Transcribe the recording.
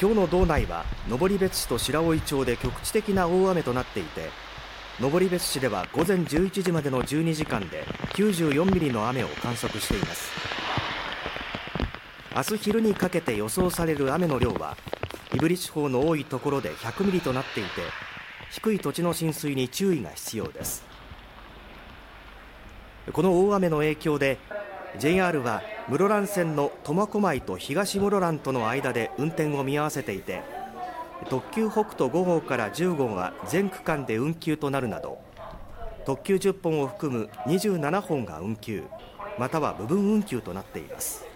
今日の道内は登別市と白老町で局地的な大雨となっていて登別市では午前11時までの12時間で94ミリの雨を観測しています。明日昼にかけて予想される雨の量は胆振地方の多いところで100ミリとなっていて低い土地の浸水に注意が必要です。この大雨の影響で JR は室蘭線の苫小牧と東室蘭との間で運転を見合わせていて特急北斗5号から10号は全区間で運休となるなど特急10本を含む27本が運休または部分運休となっています。